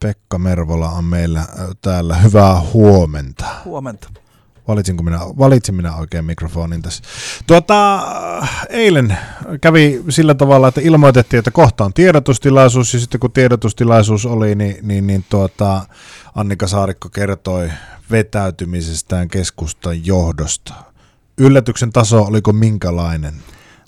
Pekka Mervola on meillä täällä. Hyvää huomenta. Huomenta. Valitsinko minä, valitsin minä oikein mikrofonin tässä. Tuota, eilen kävi sillä tavalla, että ilmoitettiin, että kohta on tiedotustilaisuus, ja sitten kun tiedotustilaisuus oli, niin, niin, niin tuota, Annika Saarikko kertoi vetäytymisestään keskustan johdosta. Yllätyksen taso oliko minkälainen?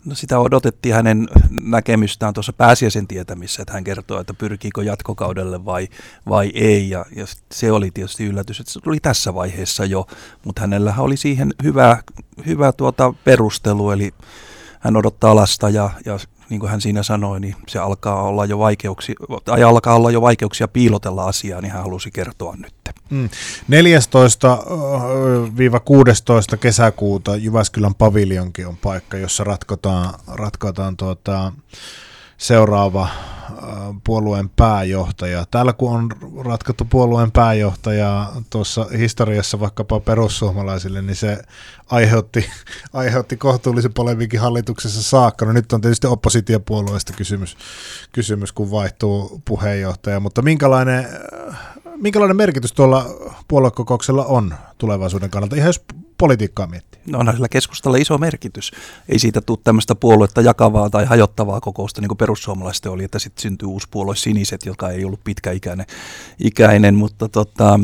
No sitä odotettiin hänen näkemystään tuossa pääsiäisen tietämissä, että hän kertoo, että pyrkiikö jatkokaudelle vai, vai ei. Ja, ja se oli tietysti yllätys, että se tuli tässä vaiheessa jo, mutta hänellä oli siihen hyvä, hyvä tuota perustelu, eli hän odottaa lasta ja, ja niin kuin hän siinä sanoi, niin se alkaa olla jo vaikeuksia, tai alkaa olla jo vaikeuksia piilotella asiaa, niin hän halusi kertoa nyt. Mm. 14-16 kesäkuuta Jyväskylän paviljonkin on paikka, jossa ratkotaan, ratkotaan tuota, seuraava puolueen pääjohtaja. Täällä kun on ratkottu puolueen pääjohtaja tuossa historiassa vaikkapa perussuomalaisille, niin se aiheutti, aiheutti kohtuullisen polemiikin hallituksessa saakka. No nyt on tietysti oppositiopuolueesta kysymys, kysymys, kun vaihtuu puheenjohtaja, mutta minkälainen minkälainen merkitys tuolla puoluekokouksella on tulevaisuuden kannalta, ihan jos politiikkaa miettii? No on sillä keskustalla iso merkitys. Ei siitä tule tämmöistä puoluetta jakavaa tai hajottavaa kokousta, niin kuin perussuomalaiset oli, että sitten syntyy uusi puolue Siniset, joka ei ollut pitkäikäinen, ikäinen, mutta tota,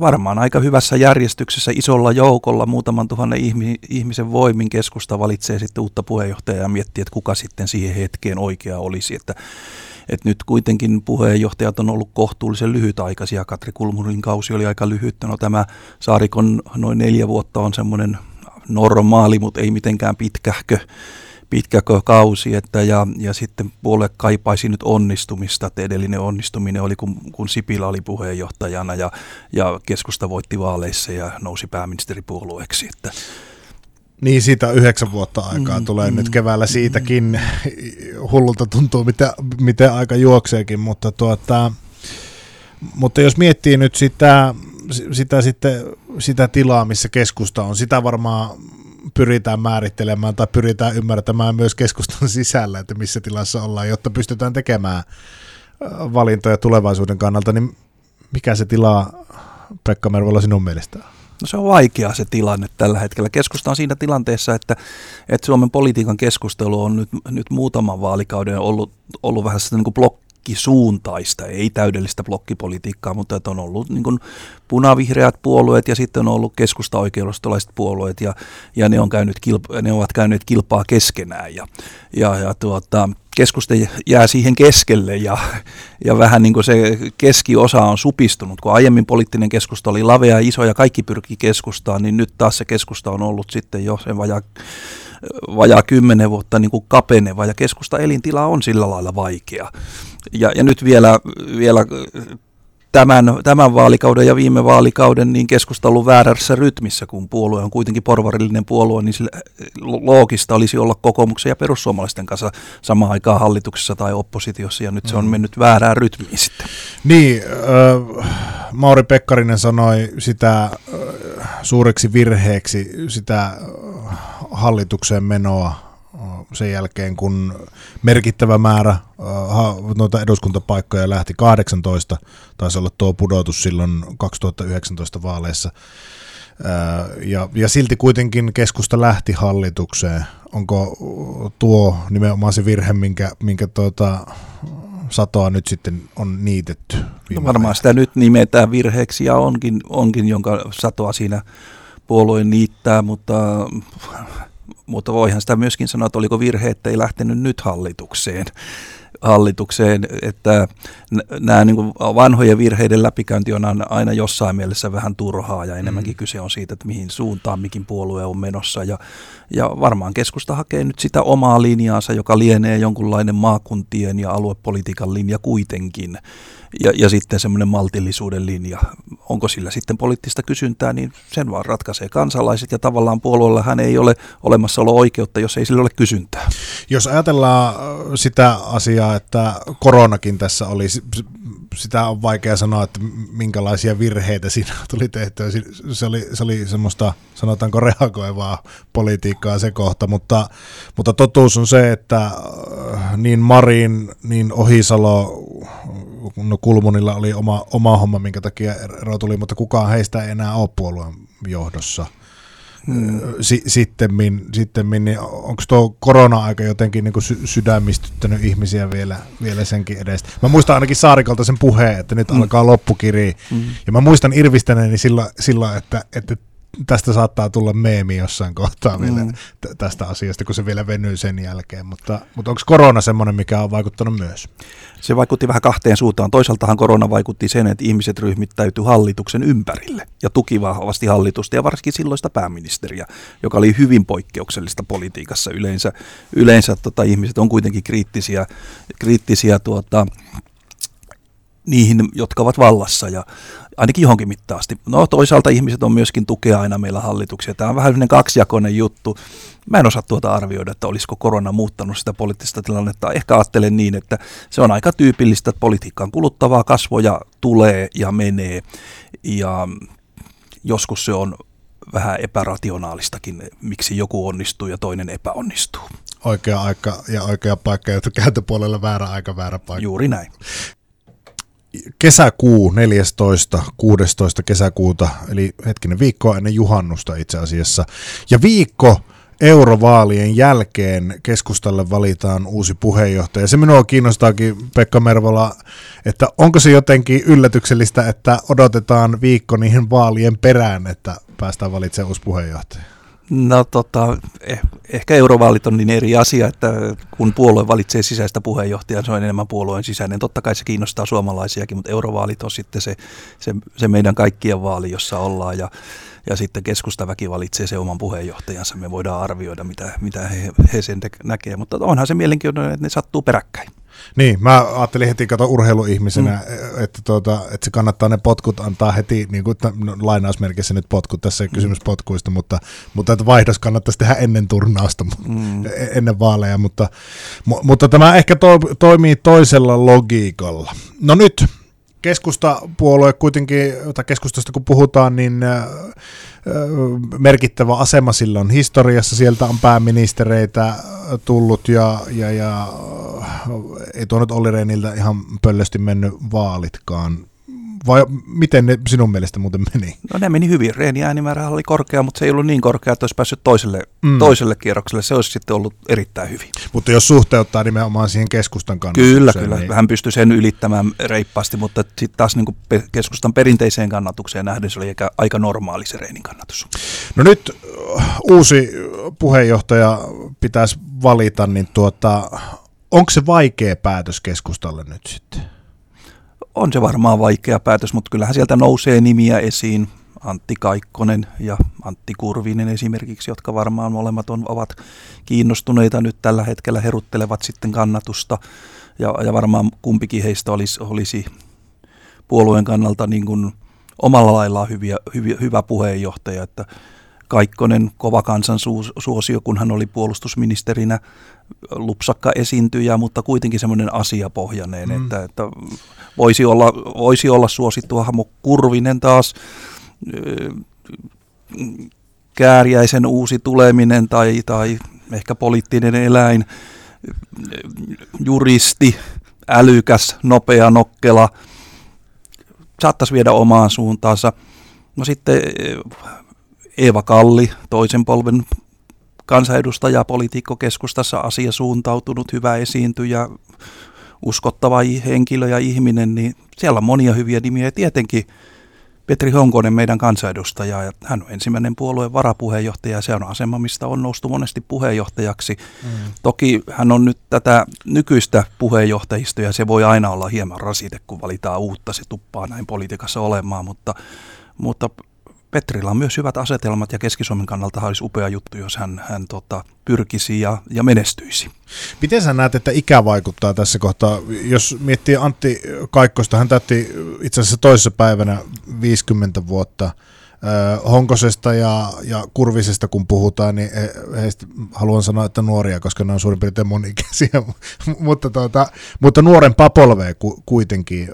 varmaan aika hyvässä järjestyksessä isolla joukolla, muutaman tuhannen ihmisen voimin keskusta valitsee sitten uutta puheenjohtajaa ja miettii, että kuka sitten siihen hetkeen oikea olisi. Että että nyt kuitenkin puheenjohtajat on ollut kohtuullisen lyhytaikaisia. Katri Kulmurin kausi oli aika lyhyt. No tämä Saarikon noin neljä vuotta on semmoinen normaali, mutta ei mitenkään pitkähkö pitkäkö kausi, että ja, ja sitten puolue kaipaisi nyt onnistumista, että edellinen onnistuminen oli, kun, kun Sipilä oli puheenjohtajana ja, ja keskusta voitti vaaleissa ja nousi pääministeripuolueeksi, että niin, siitä yhdeksän vuotta aikaa mm, tulee mm, nyt keväällä siitäkin. Mm. Hullulta tuntuu, miten, miten aika juokseekin, mutta, tuota, mutta jos miettii nyt sitä, sitä, sitten, sitä tilaa, missä keskusta on, sitä varmaan pyritään määrittelemään tai pyritään ymmärtämään myös keskustan sisällä, että missä tilassa ollaan, jotta pystytään tekemään valintoja tulevaisuuden kannalta, niin mikä se tila Pekka Mervola sinun mielestä on? No se on vaikea se tilanne tällä hetkellä. Keskusta on siinä tilanteessa, että, että Suomen politiikan keskustelu on nyt, nyt muutaman vaalikauden ollut, ollut vähän sitä niin kuin blokkisuuntaista, ei täydellistä blokkipolitiikkaa, mutta että on ollut niin punavihreät puolueet ja sitten on ollut keskusta oikeistolaiset puolueet ja, ja ne, on käynyt kilpa, ne ovat käyneet kilpaa keskenään ja, ja, ja tuota, keskusta jää siihen keskelle ja, ja vähän niin kuin se keskiosa on supistunut. Kun aiemmin poliittinen keskusta oli lavea ja iso ja kaikki pyrki keskustaan, niin nyt taas se keskusta on ollut sitten jo sen vajaa, vajaa kymmenen vuotta niin kuin kapeneva ja keskusta elintila on sillä lailla vaikea. Ja, ja nyt vielä, vielä tämän, tämän vaalikauden ja viime vaalikauden niin keskustelu väärässä rytmissä, kun puolue on kuitenkin porvarillinen puolue, niin sille loogista olisi olla kokoomuksen ja perussuomalaisten kanssa samaan aikaan hallituksessa tai oppositiossa, ja nyt se on mm. mennyt väärään rytmiin sitten. Niin, äh, Mauri Pekkarinen sanoi sitä äh, suureksi virheeksi, sitä äh, hallitukseen menoa sen jälkeen, kun merkittävä määrä noita eduskuntapaikkoja lähti 18, taisi olla tuo pudotus silloin 2019 vaaleissa, ja, ja silti kuitenkin keskusta lähti hallitukseen. Onko tuo nimenomaan se virhe, minkä, minkä tuota, satoa nyt sitten on niitetty? No varmaan sitä nyt nimetään virheeksi ja onkin, onkin jonka satoa siinä puolueen niittää, mutta mutta voihan sitä myöskin sanoa, että oliko virhe, että ei lähtenyt nyt hallitukseen. Hallitukseen, että nämä niin kuin vanhojen virheiden läpikäynti on aina jossain mielessä vähän turhaa ja enemmänkin mm. kyse on siitä, että mihin suuntaan mikin puolue on menossa. Ja, ja varmaan keskusta hakee nyt sitä omaa linjaansa, joka lienee jonkunlainen maakuntien ja aluepolitiikan linja kuitenkin ja, ja sitten semmoinen maltillisuuden linja. Onko sillä sitten poliittista kysyntää, niin sen vaan ratkaisee kansalaiset ja tavallaan puolueella hän ei ole olemassaolo oikeutta, jos ei sillä ole kysyntää. Jos ajatellaan äh, sitä asiaa, että koronakin tässä oli, sitä on vaikea sanoa, että minkälaisia virheitä siinä tuli tehtyä. Se oli, se oli semmoista, sanotaanko reagoivaa politiikkaa se kohta, mutta, mutta totuus on se, että äh, niin Marin, niin Ohisalo, no Kulmunilla oli oma, oma homma, minkä takia ero tuli, mutta kukaan heistä ei enää ole puolueen johdossa. Hmm. S- sittemmin, sittemmin niin onko tuo korona-aika jotenkin niin sy- sydämistyttänyt ihmisiä vielä, vielä senkin edestä? Mä muistan ainakin Saarikolta sen puheen, että nyt hmm. alkaa loppukiri. Hmm. Ja mä muistan irvistäneeni silloin, silloin että, että tästä saattaa tulla meemi jossain kohtaa vielä mm. t- tästä asiasta, kun se vielä venyy sen jälkeen, mutta, mutta onko korona semmoinen, mikä on vaikuttanut myös? Se vaikutti vähän kahteen suuntaan. Toisaaltahan korona vaikutti sen, että ihmiset ryhmittäytyi hallituksen ympärille ja tuki vahvasti hallitusta ja varsinkin silloista pääministeriä, joka oli hyvin poikkeuksellista politiikassa. Yleensä, yleensä tota, ihmiset on kuitenkin kriittisiä, kriittisiä tuota, niihin, jotka ovat vallassa ja ainakin johonkin mittaasti. No toisaalta ihmiset on myöskin tukea aina meillä hallituksia. Tämä on vähän sellainen kaksijakoinen juttu. Mä en osaa tuota arvioida, että olisiko korona muuttanut sitä poliittista tilannetta. Ehkä ajattelen niin, että se on aika tyypillistä, että politiikkaan kuluttavaa kasvoja tulee ja menee. Ja joskus se on vähän epärationaalistakin, miksi joku onnistuu ja toinen epäonnistuu. Oikea aika ja oikea paikka, ja kääntöpuolella väärä aika, väärä paikka. Juuri näin kesäkuu 14, 16 kesäkuuta, eli hetkinen viikkoa ennen juhannusta itse asiassa. Ja viikko eurovaalien jälkeen keskustalle valitaan uusi puheenjohtaja. Se minua kiinnostaakin, Pekka Mervola, että onko se jotenkin yllätyksellistä, että odotetaan viikko niihin vaalien perään, että päästään valitsemaan uusi puheenjohtaja? No tota, eh, ehkä eurovaalit on niin eri asia, että kun puolue valitsee sisäistä puheenjohtajaa, se on enemmän puolueen sisäinen. Totta kai se kiinnostaa suomalaisiakin, mutta eurovaalit on sitten se, se, se meidän kaikkien vaali, jossa ollaan ja, ja sitten keskustaväki valitsee se oman puheenjohtajansa. Me voidaan arvioida, mitä, mitä he, he sen näkee, mutta onhan se mielenkiintoinen, että ne sattuu peräkkäin. Niin, mä ajattelin heti kato urheiluihmisenä, mm. että, tuota, että se kannattaa ne potkut antaa heti, niin kuin no, lainausmerkissä nyt potkut, tässä ei mm. kysymys potkuista, mutta, mutta että vaihdos kannattaisi tehdä ennen turnausta, mm. E, ennen vaaleja, mutta, mutta tämä ehkä to, toimii toisella logiikalla. No nyt, keskustapuolue kuitenkin, tai keskustasta kun puhutaan, niin merkittävä asema sillä on historiassa. Sieltä on pääministereitä tullut ja, ja, ja ei tuo nyt Olli Rehniltä ihan pöllösti mennyt vaalitkaan. Vai miten ne sinun mielestä muuten meni? No ne meni hyvin. Reeni äänimäärä oli korkea, mutta se ei ollut niin korkea, että olisi päässyt toiselle, mm. toiselle kierrokselle. Se olisi sitten ollut erittäin hyvin. Mutta jos suhteuttaa nimenomaan siihen keskustan kannatukseen. Kyllä, kyllä. Niin... Hän pystyi sen ylittämään reippaasti, mutta sitten taas niin keskustan perinteiseen kannatukseen nähden se oli aika, aika normaali se Reenin kannatus. No nyt uh, uusi puheenjohtaja pitäisi valita, niin tuota, onko se vaikea päätös keskustalle nyt sitten? on se varmaan vaikea päätös, mutta kyllähän sieltä nousee nimiä esiin. Antti Kaikkonen ja Antti Kurvinen esimerkiksi, jotka varmaan molemmat on, ovat kiinnostuneita nyt tällä hetkellä, heruttelevat sitten kannatusta. Ja, ja varmaan kumpikin heistä olisi, olisi puolueen kannalta niin kuin omalla laillaan hyviä, hyviä, hyvä puheenjohtaja, että Kaikkonen, kova kansansuosio, kun hän oli puolustusministerinä, lupsakka esiintyjä, mutta kuitenkin semmoinen asiapohjainen, mm. että, että voisi, olla, voisi olla suosittu hahmo Kurvinen taas, Kääriäisen uusi tuleminen tai, tai ehkä poliittinen eläin, juristi, älykäs, nopea, nokkela, saattaisi viedä omaan suuntaansa. No sitten Eeva Kalli, toisen polven kansanedustaja, poliitikko keskustassa asia suuntautunut, hyvä esiintyjä, uskottava henkilö ja ihminen, niin siellä on monia hyviä nimiä ja tietenkin Petri Honkonen, meidän kansanedustaja, ja hän on ensimmäinen puolueen varapuheenjohtaja, ja se on asema, mistä on noustu monesti puheenjohtajaksi. Mm. Toki hän on nyt tätä nykyistä puheenjohtajistoa, ja se voi aina olla hieman rasite, kun valitaan uutta, se tuppaa näin politiikassa olemaan, mutta, mutta Petrillä on myös hyvät asetelmat ja Keski-Suomen kannalta olisi upea juttu, jos hän, hän tota, pyrkisi ja, ja menestyisi. Miten sä näet, että ikä vaikuttaa tässä kohtaa? Jos miettii Antti Kaikkosta, hän täytti itse asiassa toisessa päivänä 50 vuotta – Honkosesta ja, ja Kurvisesta kun puhutaan, niin he, heistä haluan sanoa, että nuoria, koska ne on suurin piirtein monikäisiä, mutta, tuota, mutta nuoren papolvee ku, kuitenkin.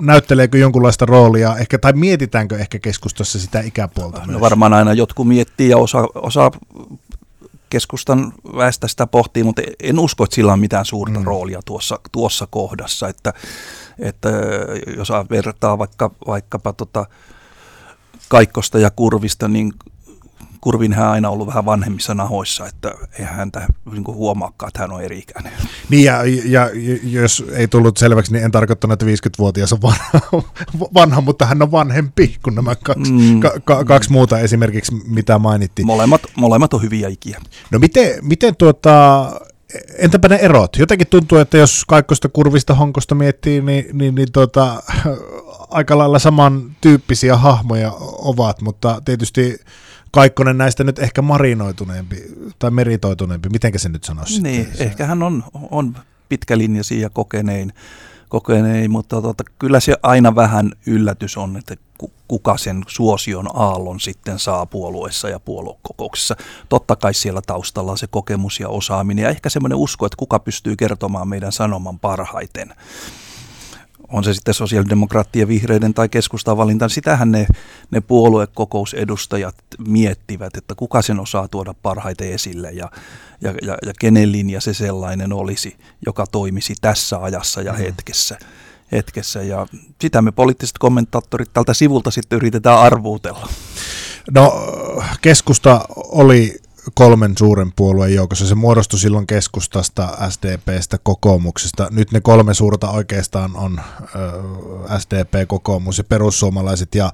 Näytteleekö jonkunlaista roolia, ehkä, tai mietitäänkö ehkä keskustassa sitä ikäpuolta No myös? varmaan aina jotkut miettii ja osa, osa keskustan väestä sitä pohtii, mutta en usko, että sillä on mitään suurta mm. roolia tuossa, tuossa kohdassa, että, että jos vertaa vaikka, vaikkapa tota, Kaikkosta ja Kurvista, niin Kurvin hän on aina ollut vähän vanhemmissa nahoissa, että eihän häntä niin huomaakaan, että hän on eri ikäinen. Niin ja, ja, jos ei tullut selväksi, niin en tarkoittanut, että 50-vuotias on vanha, vanha mutta hän on vanhempi kuin nämä kaksi, mm. ka, ka, kaksi muuta esimerkiksi, mitä mainittiin. Molemmat, molemmat on hyviä ikiä. No miten, miten tuota, entäpä ne erot? Jotenkin tuntuu, että jos kaikkosta kurvista honkosta miettii, niin, niin, niin tuota, aika lailla samantyyppisiä hahmoja ovat, mutta tietysti Kaikkonen näistä nyt ehkä marinoituneempi tai meritoituneempi, miten se nyt sanoisi? Niin, ehkä hän on, on pitkälinjaisia ja kokenein, kokenein mutta tota, kyllä se aina vähän yllätys on, että kuka sen suosion aallon sitten saa puolueessa ja puoluekokouksessa. Totta kai siellä taustalla on se kokemus ja osaaminen ja ehkä semmoinen usko, että kuka pystyy kertomaan meidän sanoman parhaiten on se sitten sosiaalidemokraattien, vihreiden tai keskustan valinta, niin sitähän ne, ne puoluekokousedustajat miettivät, että kuka sen osaa tuoda parhaiten esille ja, ja, ja, ja kenen linja se sellainen olisi, joka toimisi tässä ajassa ja mm. hetkessä. hetkessä. Ja sitä me poliittiset kommentaattorit tältä sivulta sitten yritetään arvuutella. No keskusta oli kolmen suuren puolueen joukossa. Se muodostui silloin keskustasta, SDPstä, kokoomuksesta. Nyt ne kolme suurta oikeastaan on ö, SDP, kokoomus ja perussuomalaiset. Ja,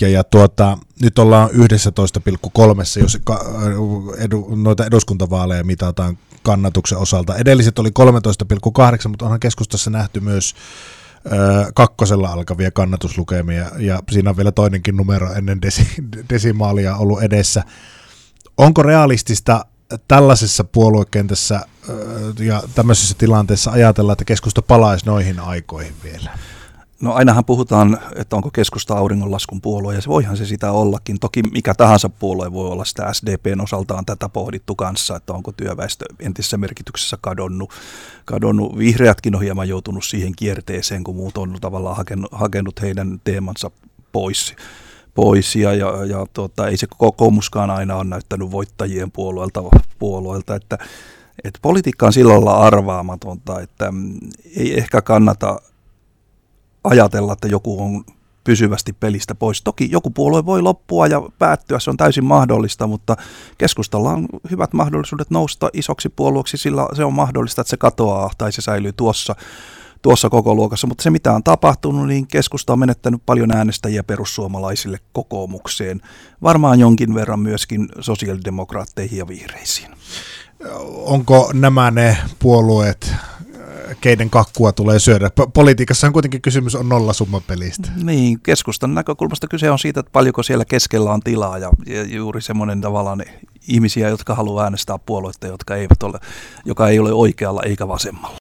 ja, ja tuota, nyt ollaan 11,3, jos edu, noita eduskuntavaaleja mitataan kannatuksen osalta. Edelliset oli 13,8, mutta onhan keskustassa nähty myös kakkosella alkavia kannatuslukemia, ja siinä on vielä toinenkin numero ennen desi, desimaalia ollut edessä onko realistista tällaisessa puoluekentässä ja tämmöisessä tilanteessa ajatella, että keskusta palaisi noihin aikoihin vielä? No ainahan puhutaan, että onko keskusta auringonlaskun puolue, ja se voihan se sitä ollakin. Toki mikä tahansa puolue voi olla sitä SDPn osaltaan tätä pohdittu kanssa, että onko työväestö entisessä merkityksessä kadonnut. kadonnut. Vihreätkin on hieman joutunut siihen kierteeseen, kun muut on tavallaan hakenut, hakenut heidän teemansa pois pois ja, ja, ja tota, ei se kokoomuskaan aina ole näyttänyt voittajien puolueelta, puolueelta että, että politiikka on silloin olla arvaamatonta, että mm, ei ehkä kannata ajatella, että joku on pysyvästi pelistä pois. Toki joku puolue voi loppua ja päättyä, se on täysin mahdollista, mutta keskustalla on hyvät mahdollisuudet nousta isoksi puolueeksi, sillä se on mahdollista, että se katoaa tai se säilyy tuossa tuossa koko luokassa, mutta se mitä on tapahtunut, niin keskusta on menettänyt paljon äänestäjiä perussuomalaisille kokoomukseen, varmaan jonkin verran myöskin sosiaalidemokraatteihin ja vihreisiin. Onko nämä ne puolueet, keiden kakkua tulee syödä. Politiikassa on kuitenkin kysymys on nollasummapelistä. Niin, keskustan näkökulmasta kyse on siitä, että paljonko siellä keskellä on tilaa ja, ja juuri semmoinen tavallaan ihmisiä, jotka haluaa äänestää puolueita, jotka eivät ole, joka ei ole oikealla eikä vasemmalla.